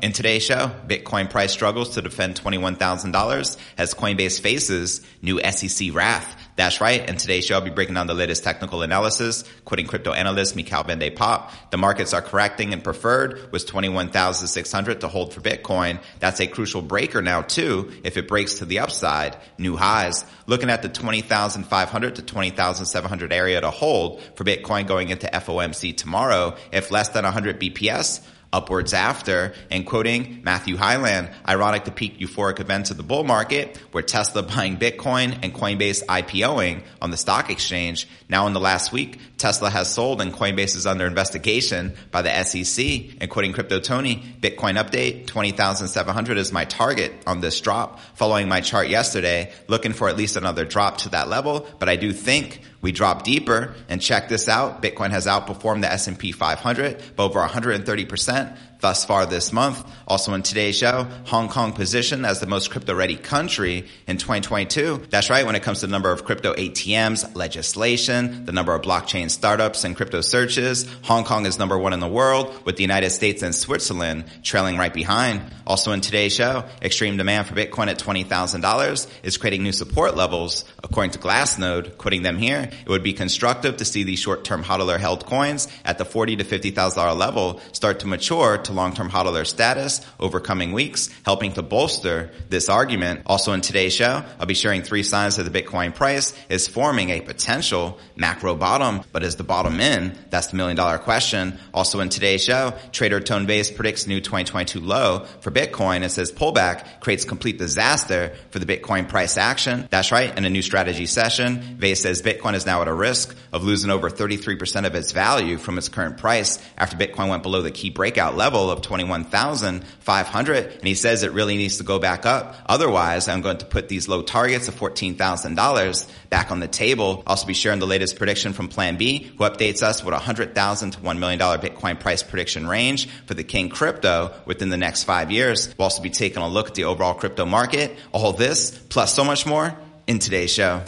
In today's show, Bitcoin price struggles to defend $21,000 as Coinbase faces new SEC wrath. That's right. In today's show, I'll be breaking down the latest technical analysis, quoting crypto analyst Michaël van Pop. The markets are correcting and preferred was 21,600 to hold for Bitcoin. That's a crucial breaker now too. If it breaks to the upside, new highs. Looking at the 20,500 to 20,700 area to hold for Bitcoin going into FOMC tomorrow. If less than 100 BPS, upwards after, and quoting Matthew Hyland, ironic the peak euphoric events of the bull market where Tesla buying Bitcoin and Coinbase IPOing on the stock exchange. Now in the last week, Tesla has sold and Coinbase is under investigation by the SEC and quoting Crypto Tony, Bitcoin update, 20,700 is my target on this drop. Following my chart yesterday, looking for at least another drop to that level, but I do think we drop deeper and check this out. Bitcoin has outperformed the S&P 500 by over 130% thus far this month. Also in today's show, Hong Kong positioned as the most crypto ready country in 2022. That's right. When it comes to the number of crypto ATMs, legislation, the number of blockchain startups and crypto searches, Hong Kong is number one in the world with the United States and Switzerland trailing right behind. Also in today's show, extreme demand for Bitcoin at $20,000 is creating new support levels. According to Glassnode, quoting them here, it would be constructive to see these short-term hodler held coins at the 40 to $50,000 level start to mature to long-term hodler status over coming weeks, helping to bolster this argument. Also in today's show, I'll be sharing three signs that the Bitcoin price is forming a potential macro bottom, but is the bottom in? That's the million dollar question. Also in today's show, trader Tone Vays predicts new 2022 low for Bitcoin. It says pullback creates complete disaster for the Bitcoin price action. That's right. In a new strategy session, Vays says Bitcoin is now at a risk of losing over 33% of its value from its current price after Bitcoin went below the key breakout level of 21,500. And he says it really needs to go back up. Otherwise, I'm going to put these low targets of $14,000 back on the table. Also be sharing the latest prediction from Plan B, who updates us with a $100,000 to $1 million Bitcoin price prediction range for the King crypto within the next five years. We'll also be taking a look at the overall crypto market. All this plus so much more in today's show.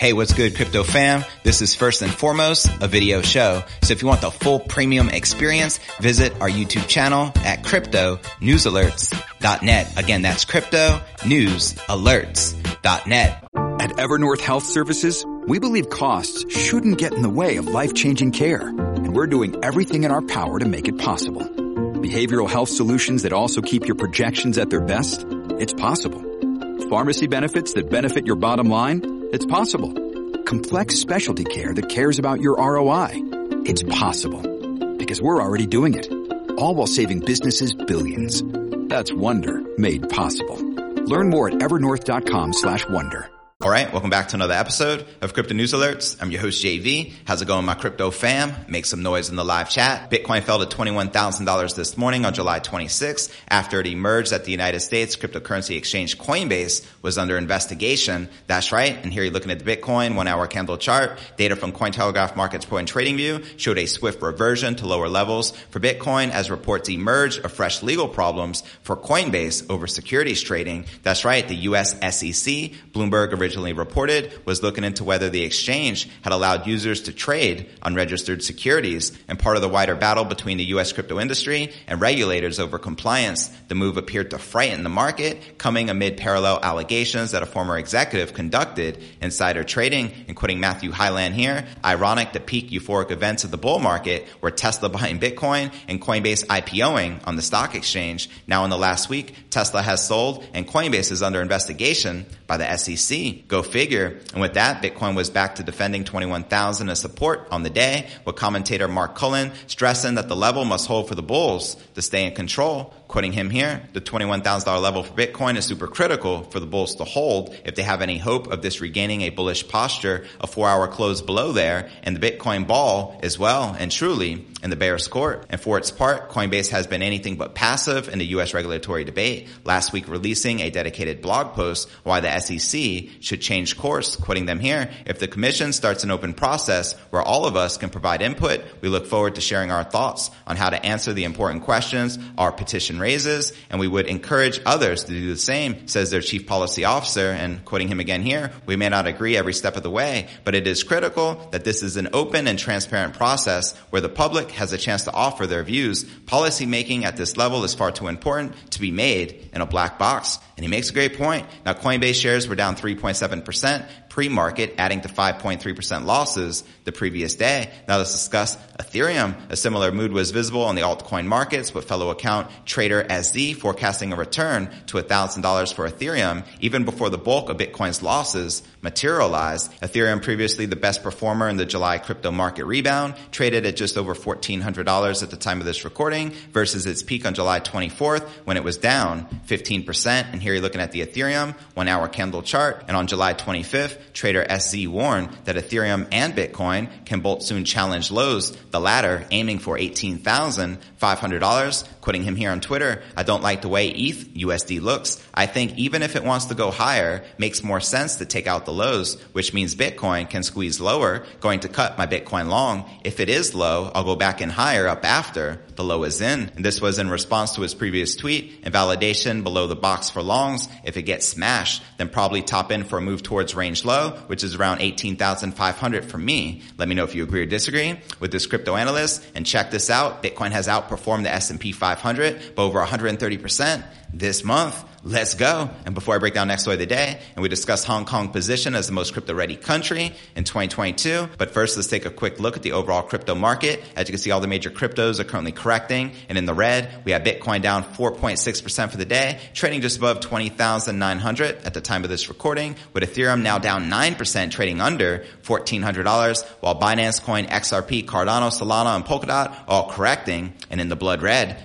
Hey, what's good, crypto fam? This is first and foremost a video show. So if you want the full premium experience, visit our YouTube channel at cryptonewsalerts.net. Again, that's cryptonewsalerts.net. At Evernorth Health Services, we believe costs shouldn't get in the way of life-changing care. And we're doing everything in our power to make it possible. Behavioral health solutions that also keep your projections at their best? It's possible. Pharmacy benefits that benefit your bottom line? It's possible. Complex specialty care that cares about your ROI. It's possible. Because we're already doing it. All while saving businesses billions. That's Wonder made possible. Learn more at evernorth.com slash wonder. All right, welcome back to another episode of Crypto News Alerts. I'm your host JV. How's it going, my crypto fam? Make some noise in the live chat. Bitcoin fell to $21,000 this morning on July 26th after it emerged that the United States cryptocurrency exchange Coinbase was under investigation. That's right. And here you're looking at the Bitcoin one hour candle chart. Data from Cointelegraph Markets Pro and Trading View showed a swift reversion to lower levels for Bitcoin as reports emerge of fresh legal problems for Coinbase over securities trading. That's right. The US SEC, Bloomberg originally originally reported was looking into whether the exchange had allowed users to trade unregistered securities and part of the wider battle between the U.S. crypto industry and regulators over compliance. The move appeared to frighten the market, coming amid parallel allegations that a former executive conducted insider trading, including Matthew Hyland here. Ironic the peak euphoric events of the bull market were Tesla buying Bitcoin and Coinbase IPOing on the stock exchange. Now in the last week, Tesla has sold and Coinbase is under investigation by the SEC. Go figure. And with that, Bitcoin was back to defending 21,000 as support on the day, with commentator Mark Cullen stressing that the level must hold for the bulls to stay in control. Quoting him here, the $21,000 level for Bitcoin is super critical for the bulls to hold if they have any hope of this regaining a bullish posture. A four hour close below there and the Bitcoin ball as well and truly in the bear's court. And for its part, Coinbase has been anything but passive in the U.S. regulatory debate, last week releasing a dedicated blog post why the SEC should change course, quoting them here. If the commission starts an open process where all of us can provide input, we look forward to sharing our thoughts on how to answer the important questions our petition raises, and we would encourage others to do the same, says their chief policy officer, and quoting him again here, we may not agree every step of the way, but it is critical that this is an open and transparent process where the public has a chance to offer their views. Policy making at this level is far too important to be made in a black box. And he makes a great point. Now Coinbase shares were down 3.7% pre-market, adding to 5.3% losses the previous day. Now let's discuss Ethereum. A similar mood was visible on the altcoin markets with fellow account trader SZ forecasting a return to $1,000 for Ethereum even before the bulk of Bitcoin's losses materialized. Ethereum previously the best performer in the July crypto market rebound traded at just over $1,400 at the time of this recording versus its peak on July 24th when it was down 15%. And here you're looking at the Ethereum one hour candle chart. And on July 25th, trader SZ warned that Ethereum and Bitcoin can both soon challenge lows, the latter aiming for $18,500. Quoting him here on Twitter, I don't like the way ETH USD looks. I think even if it wants to go higher, makes more sense to take out the lows, which means Bitcoin can squeeze lower, going to cut my Bitcoin long. If it is low, I'll go back in higher up after the low is in. And this was in response to his previous tweet validation below the box for longs. If it gets smashed, then probably top in for a move towards range low, which is around 18,500 for me. Let me know if you agree or disagree with this crypto analyst and check this out. Bitcoin has outperformed the S&P 500 by over 130% this month. Let's go. And before I break down next story of the day and we discuss Hong Kong position as the most crypto ready country in 2022. But first, let's take a quick look at the overall crypto market. As you can see, all the major cryptos are currently correcting. And in the red, we have Bitcoin down 4.6% for the day, trading just above 20,900 at the time of this recording, with Ethereum now down 9%, trading under $1,400, while Binance Coin, XRP, Cardano, Solana, and Polkadot all correcting and in the blood red.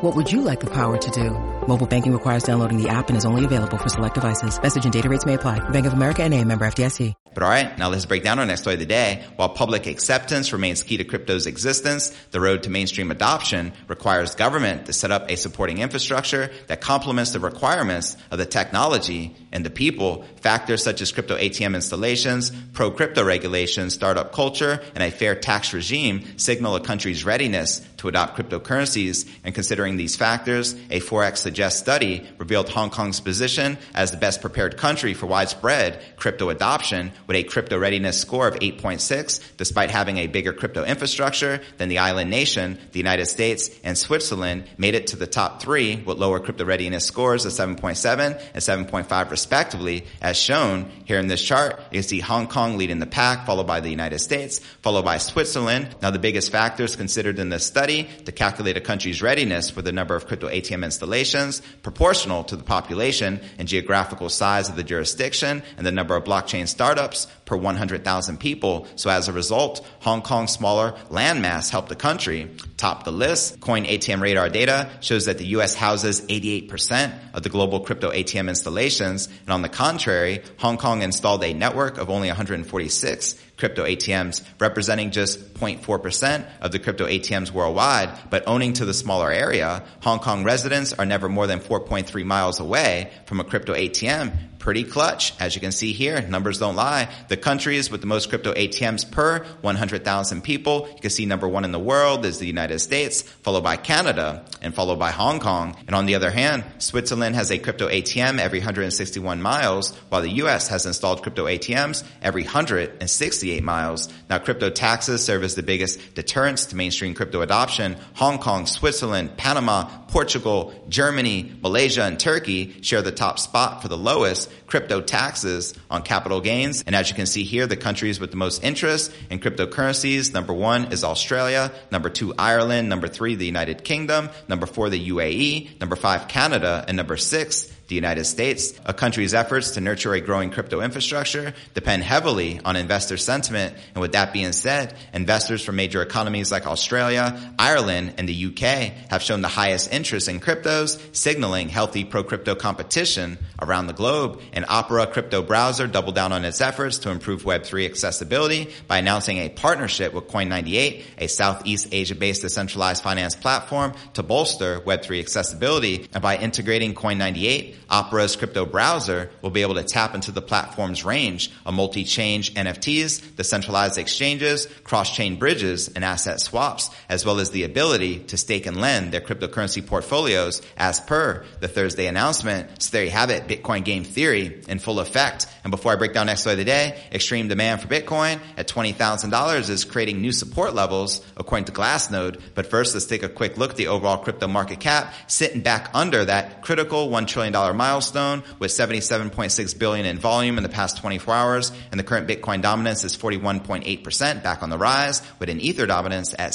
What would you like the power to do? Mobile banking requires downloading the app and is only available for select devices. Message and data rates may apply. Bank of America and a member FDIC. But all right, now let's break down our next story of the day. While public acceptance remains key to crypto's existence, the road to mainstream adoption requires government to set up a supporting infrastructure that complements the requirements of the technology and the people. Factors such as crypto ATM installations, pro-crypto regulations, startup culture, and a fair tax regime signal a country's readiness to adopt cryptocurrencies. And considering these factors, a Forex Suggest study revealed Hong Kong's position as the best prepared country for widespread crypto adoption with a crypto readiness score of 8.6, despite having a bigger crypto infrastructure than the island nation, the United States and Switzerland made it to the top three with lower crypto readiness scores of 7.7 and 7.5 respectively, as shown here in this chart. You can see Hong Kong leading the pack, followed by the United States, followed by Switzerland. Now the biggest factors considered in this study to calculate a country's readiness for the number of crypto ATM installations proportional to the population and geographical size of the jurisdiction and the number of blockchain startups per 100,000 people. So as a result, Hong Kong's smaller landmass helped the country top the list. Coin ATM radar data shows that the US houses 88% of the global crypto ATM installations. And on the contrary, Hong Kong installed a network of only 146 crypto ATMs, representing just 0.4% of the crypto ATMs worldwide, but owning to the smaller area, Hong Kong residents are never more than 4.3 miles away from a crypto ATM, pretty clutch. As you can see here, numbers don't lie. The countries with the most crypto ATMs per 100,000 people, you can see number one in the world is the United States, followed by Canada, and followed by Hong Kong. And on the other hand, Switzerland has a crypto ATM every 161 miles, while the US has installed crypto ATMs every 168 miles. Now, crypto taxes serve as the biggest deterrence to mainstream crypto adoption. Hong Kong, Switzerland, Panama, Portugal, Germany, Malaysia, and Turkey share the top spot for the lowest crypto taxes on capital gains. And as you can see here, the countries with the most interest in cryptocurrencies, number one is Australia, number two, Ireland, number three, the United Kingdom, number four, the UAE, number five, Canada, and number six, the United States. A country's efforts to nurture a growing crypto infrastructure depend heavily on investor sentiment. And with that being said, investors from major economies like Australia, Ireland, and the UK have shown the highest interest in cryptos, signaling healthy pro-crypto competition around the globe. And Opera crypto browser doubled down on its efforts to improve Web3 accessibility by announcing a partnership with Coin98, a Southeast Asia-based decentralized finance platform to bolster Web3 accessibility. And by integrating Coin98, Opera's crypto browser will be able to tap into the platform's range of multi-chain NFTs, decentralized exchanges, cross-chain bridges, and asset swaps, as well as the ability to stake and lend their cryptocurrency portfolios as per the Thursday announcement. So there you have it, Bitcoin game theory in full effect. And before I break down next story of the day, extreme demand for Bitcoin at $20,000 is creating new support levels according to Glassnode. But first, let's take a quick look at the overall crypto market cap sitting back under that critical $1 trillion milestone with 77.6 billion in volume in the past 24 hours. And the current Bitcoin dominance is 41.8% back on the rise with an Ether dominance at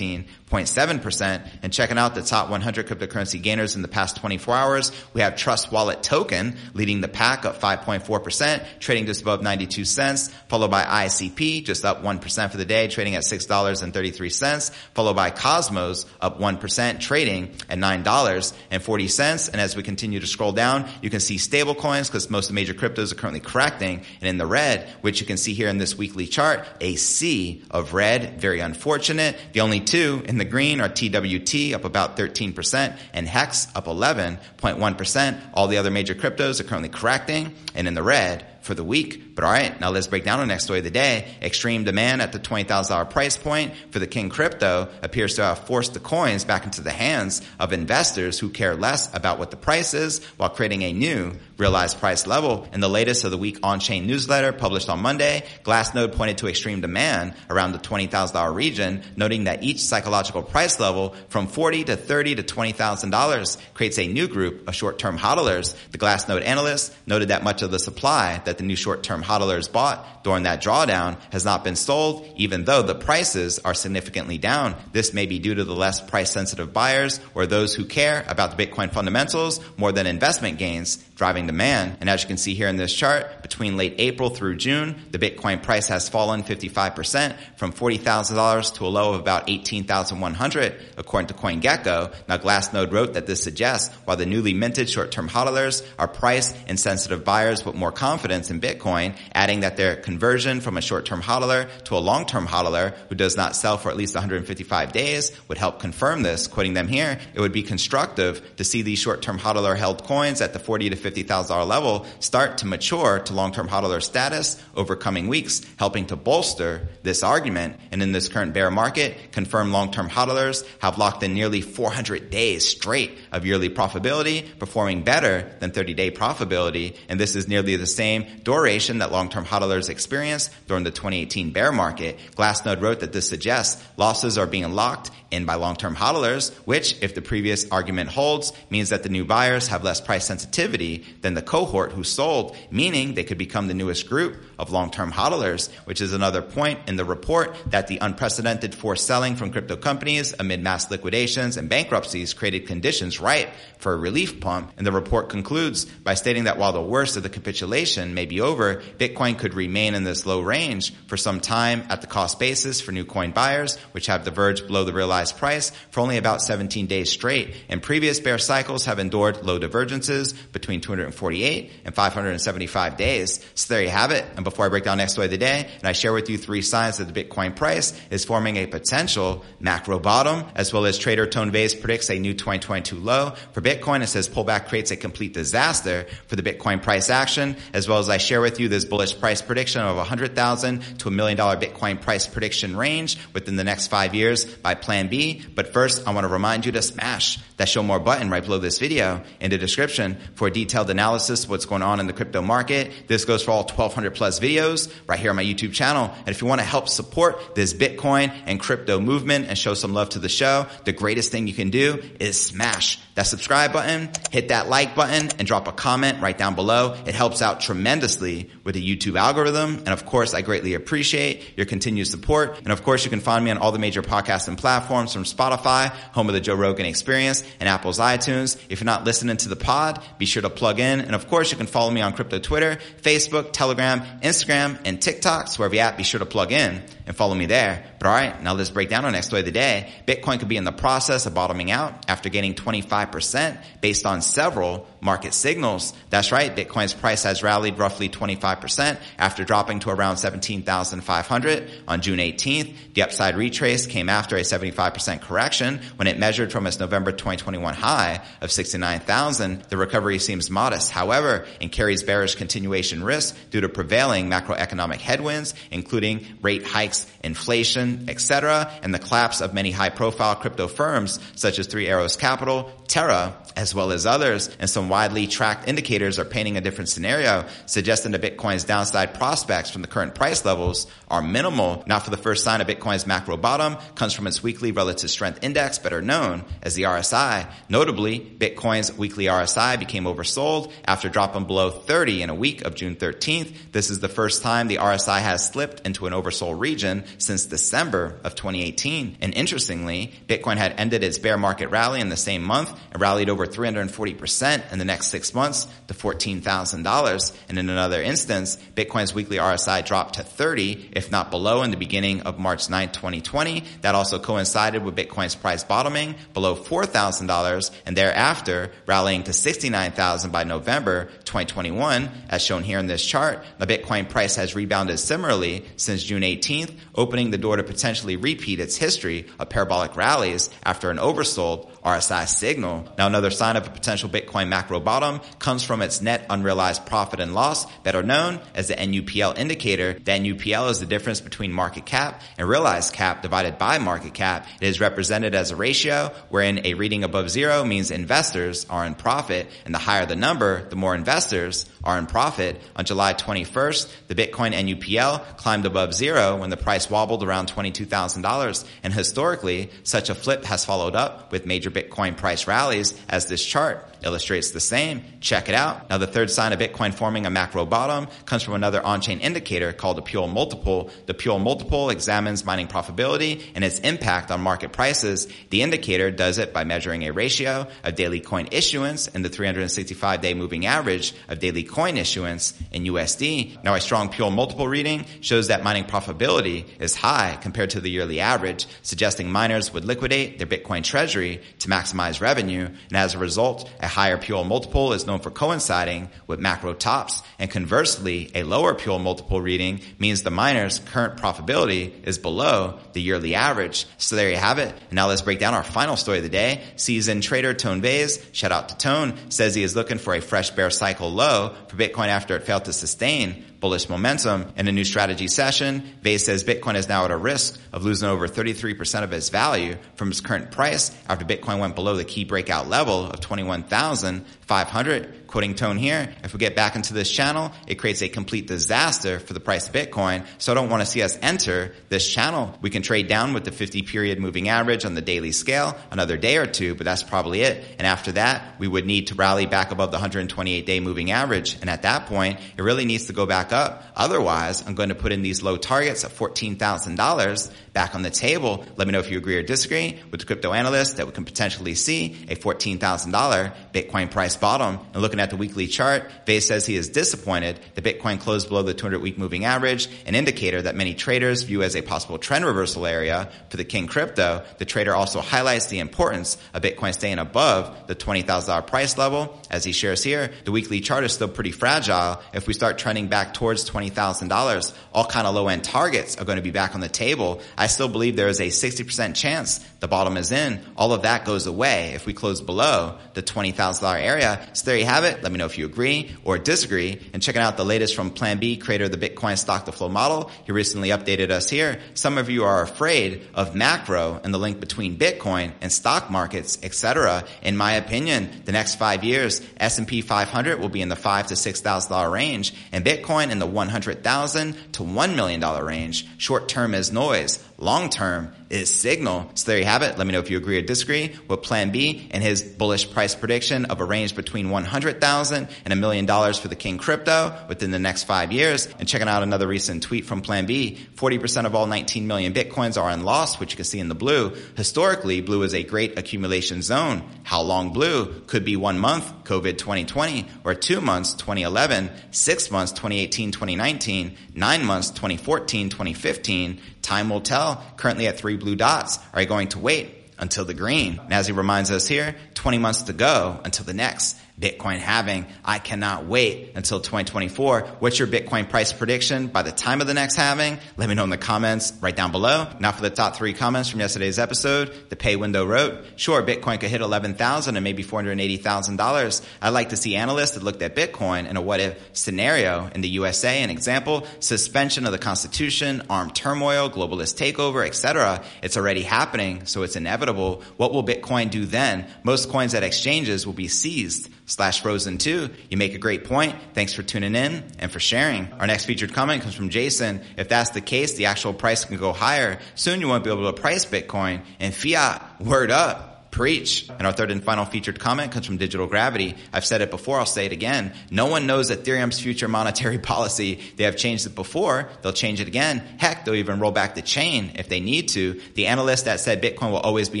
17.7%. And checking out the top 100 cryptocurrency gainers in the past 24 hours, we have Trust Wallet Token leading the pack up 5.4%, trading just above 92 cents, followed by ICP just up 1% for the day, trading at $6.33, followed by Cosmos up 1%, trading at $9.40. And as we continue to scroll down, you can see stable coins because most of the major cryptos are currently correcting. And in the red, which you can see here in this weekly chart, a sea of red, very unfortunate. The only two in the green are TWT up about 13% and Hex up 11.1%. All the other major cryptos are currently correcting. And in the red, for the week. But all right, now let's break down the next story of the day. Extreme demand at the $20,000 price point for the King crypto appears to have forced the coins back into the hands of investors who care less about what the price is while creating a new realized price level. In the latest of the week on-chain newsletter published on Monday, Glassnode pointed to extreme demand around the $20,000 region, noting that each psychological price level from 40 to 30 to $20,000 creates a new group of short-term hodlers. The Glassnode analyst noted that much of the supply that the new short-term hodlers bought during that drawdown has not been sold, even though the prices are significantly down. This may be due to the less price-sensitive buyers or those who care about the Bitcoin fundamentals more than investment gains driving demand. And as you can see here in this chart, between late April through June, the Bitcoin price has fallen 55% from $40,000 to a low of about 18,100 according to CoinGecko. Now Glassnode wrote that this suggests while the newly minted short-term hodlers are price insensitive buyers with more confidence in Bitcoin, adding that their conversion from a short-term hodler to a long-term hodler who does not sell for at least 155 days would help confirm this. Quoting them here, it would be constructive to see these short-term hodler held coins at the 40 to $50,000 level start to mature to long-term hodler status over coming weeks, helping to bolster this argument. And in this current bear market, confirmed long-term hodlers have locked in nearly 400 days straight of yearly profitability, performing better than 30-day profitability. And this is nearly the same duration that long-term hodlers experienced during the 2018 bear market. Glassnode wrote that this suggests losses are being locked in by long-term hodlers, which, if the previous argument holds, means that the new buyers have less price sensitivity than the cohort who sold, meaning they could become the newest group of long-term hodlers, which is another point in the report that the unprecedented forced selling from crypto companies amid mass liquidations and bankruptcies created conditions ripe for a relief pump. And the report concludes by stating that while the worst of the capitulation may be over, Bitcoin could remain in this low range for some time at the cost basis for new coin buyers, which have diverged below the realized price for only about 17 days straight. And previous bear cycles have endured low divergences between 248 and 575 days. So there you have it. And before I break down next story of the day, and I share with you three signs that the Bitcoin price is forming a potential macro bottom, as well as trader Tone Vays predicts a new 2022 low for Bitcoin. It says pullback creates a complete disaster for the Bitcoin price action, as well as I share with you this bullish price prediction of 100,000 to a million dollar Bitcoin price prediction range within the next five years by plan B. But first, I want to remind you to smash that show more button right below this video in the description for a detailed analysis of what's going on in the crypto market. This goes for all 1200 plus videos right here on my YouTube channel. And if you want to help support this Bitcoin and crypto movement and show some love to the show, the greatest thing you can do is smash that subscribe button, hit that like button, and drop a comment right down below. It helps out tremendously with the YouTube algorithm. And of course, I greatly appreciate your continued support. And of course, you can find me on all the major podcasts and platforms from Spotify, home of the Joe Rogan experience, and Apple's iTunes. If you're not listening to the pod, be sure to plug in. And of course, you can follow me on crypto Twitter, Facebook, Telegram, Instagram, and TikTok. So wherever you're at, be sure to plug in and follow me there. But all right, now let's break down our next story of the day. Bitcoin could be in the process of bottoming out after gaining 25% based on several market signals. That's right. Bitcoin's price has rallied roughly 25% after dropping to around 17,500 on June 18th. The upside retrace came after a 75% correction when it measured from its November 2021 high of 69,000. The recovery seems modest, however, and carries bearish continuation risk due to prevailing macroeconomic headwinds, including rate hikes, inflation, etc., and the collapse of many high profile crypto firms such as Three Arrows Capital, Terra, as well as others, and some widely tracked indicators are painting a different scenario, suggesting that Bitcoin's downside prospects from the current price levels are minimal. Now for the first sign of Bitcoin's macro bottom comes from its weekly relative strength index, better known as the RSI. Notably, Bitcoin's weekly RSI became oversold after dropping below 30 in a week of June 13th. This is the first time the RSI has slipped into an oversold region since December of 2018. And interestingly, Bitcoin had ended its bear market rally in the same month and rallied over 340% in the next six months to $14,000. And in another instance, Bitcoin's weekly RSI dropped to 30, if not below in the beginning of March 9, 2020. That also coincided with Bitcoin's price bottoming below $4,000 and thereafter rallying to 69,000 by November 2021, as shown here in this chart. The Bitcoin price has rebounded similarly since June 18th, opening the door to potentially repeat its history of parabolic rallies after an oversold RSI signal. Now another sign of a potential Bitcoin macro bottom comes from its net unrealized profit and loss, better known as the NUPL indicator. The NUPL is the difference between market cap and realized cap divided by market cap. It is represented as a ratio wherein a reading above zero means investors are in profit and the higher the number, the more investors are in profit. On July 21st, the Bitcoin NUPL climbed above zero when the price wobbled around $22,000. And historically, such a flip has followed up with major Bitcoin price rallies as this chart illustrates the same. Check it out. Now the third sign of Bitcoin forming a macro bottom comes from another on-chain indicator called the Puell multiple. The Puell multiple examines mining profitability and its impact on market prices. The indicator does it by measuring a ratio of daily coin issuance and the 365 day moving average of daily coin issuance in USD. Now a strong Puell multiple reading shows that mining profitability is high compared to the yearly average, suggesting miners would liquidate their Bitcoin treasury to maximize revenue. And as a result, a higher Puell multiple is known for coinciding with macro tops. And conversely, a lower Puell multiple reading means the miner's current profitability is below the yearly average. So there you have it. And now let's break down our final story of the day. Seasoned trader Tone Vays, shout out to Tone, says he is looking for a fresh bear cycle low for Bitcoin after it failed to sustain bullish momentum. In a new strategy session, Vays says Bitcoin is now at a risk of losing over 33% of its value from its current price after Bitcoin went below the key breakout level of 21,500 quoting Tone here. If we get back into this channel, it creates a complete disaster for the price of Bitcoin. So I don't want to see us enter this channel. We can trade down with the 50 period moving average on the daily scale another day or two, but that's probably it. And after that, we would need to rally back above the 128 day moving average. And at that point, it really needs to go back up. Otherwise, I'm going to put in these low targets of $14,000 back on the table. Let me know if you agree or disagree with the crypto analyst that we can potentially see a $14,000 Bitcoin price bottom and looking at the weekly chart, Vays says he is disappointed The Bitcoin closed below the 200 week moving average, an indicator that many traders view as a possible trend reversal area for the king crypto. The trader also highlights the importance of Bitcoin staying above the $20,000 price level. As he shares here, the weekly chart is still pretty fragile. If we start trending back towards $20,000, all kind of low end targets are going to be back on the table. Still believe there is a 60% chance the bottom is in. All of that goes away if we close below the $20,000 area. So there you have it. Let me know if you agree or disagree. And checking out the latest from Plan B, creator of the Bitcoin stock to flow model. He recently updated us here. Some of you are afraid of macro and the link between Bitcoin and stock markets, etc. In my opinion, the next five years, S&P 500 will be in the five to six thousand dollar range, and Bitcoin in the one hundred thousand to one million dollar range. Short term is noise. Long term is signal. So there you have it. Let me know if you agree or disagree with Plan B and his bullish price prediction of a range between 100,000 and a million dollars for the King crypto within the next five years. And checking out another recent tweet from Plan B, 40% of all 19 million Bitcoins are in loss, which you can see in the blue. Historically, blue is a great accumulation zone. How long blue? Could be one month, COVID 2020, or two months, 2011, six months, 2018, 2019, nine months, 2014, 2015. Time will tell. Currently at three blue dots. Are you going to wait until the green? And as he reminds us here, 20 months to go until the next Bitcoin halving. I cannot wait until 2024. What's your Bitcoin price prediction by the time of the next halving? Let me know in the comments right down below. Now for the top three comments from yesterday's episode. The pay window wrote, sure, Bitcoin could hit 11,000 and maybe $480,000. I'd like to see analysts that looked at Bitcoin in a what if scenario in the USA. An example, suspension of the constitution, armed turmoil, globalist takeover, etc. It's already happening, so it's inevitable. What will Bitcoin do then? Most coins at exchanges will be seized slash frozen two. You make a great point. Thanks for tuning in and for sharing. Our next featured comment comes from Jason. If that's the case, the actual price can go higher. Soon you won't be able to price Bitcoin and fiat. Word up. Preach. And our third and final featured comment comes from Digital Gravity. I've said it before, I'll say it again. No one knows Ethereum's future monetary policy. They have changed it before, they'll change it again. Heck, they'll even roll back the chain if they need to. The analyst that said Bitcoin will always be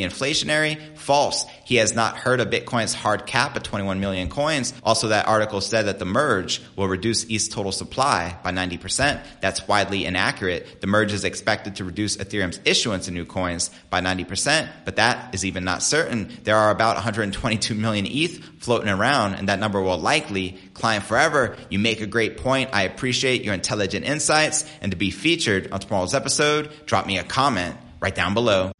inflationary, false. He has not heard of Bitcoin's hard cap of 21 million coins. Also, that article said that the merge will reduce ETH's total supply by 90%. That's widely inaccurate. The merge is expected to reduce Ethereum's issuance of new coins by 90%, but that is even not certain. There are about 122 million ETH floating around, and that number will likely climb forever. You make a great point. I appreciate your intelligent insights, and to be featured on tomorrow's episode, drop me a comment right down below.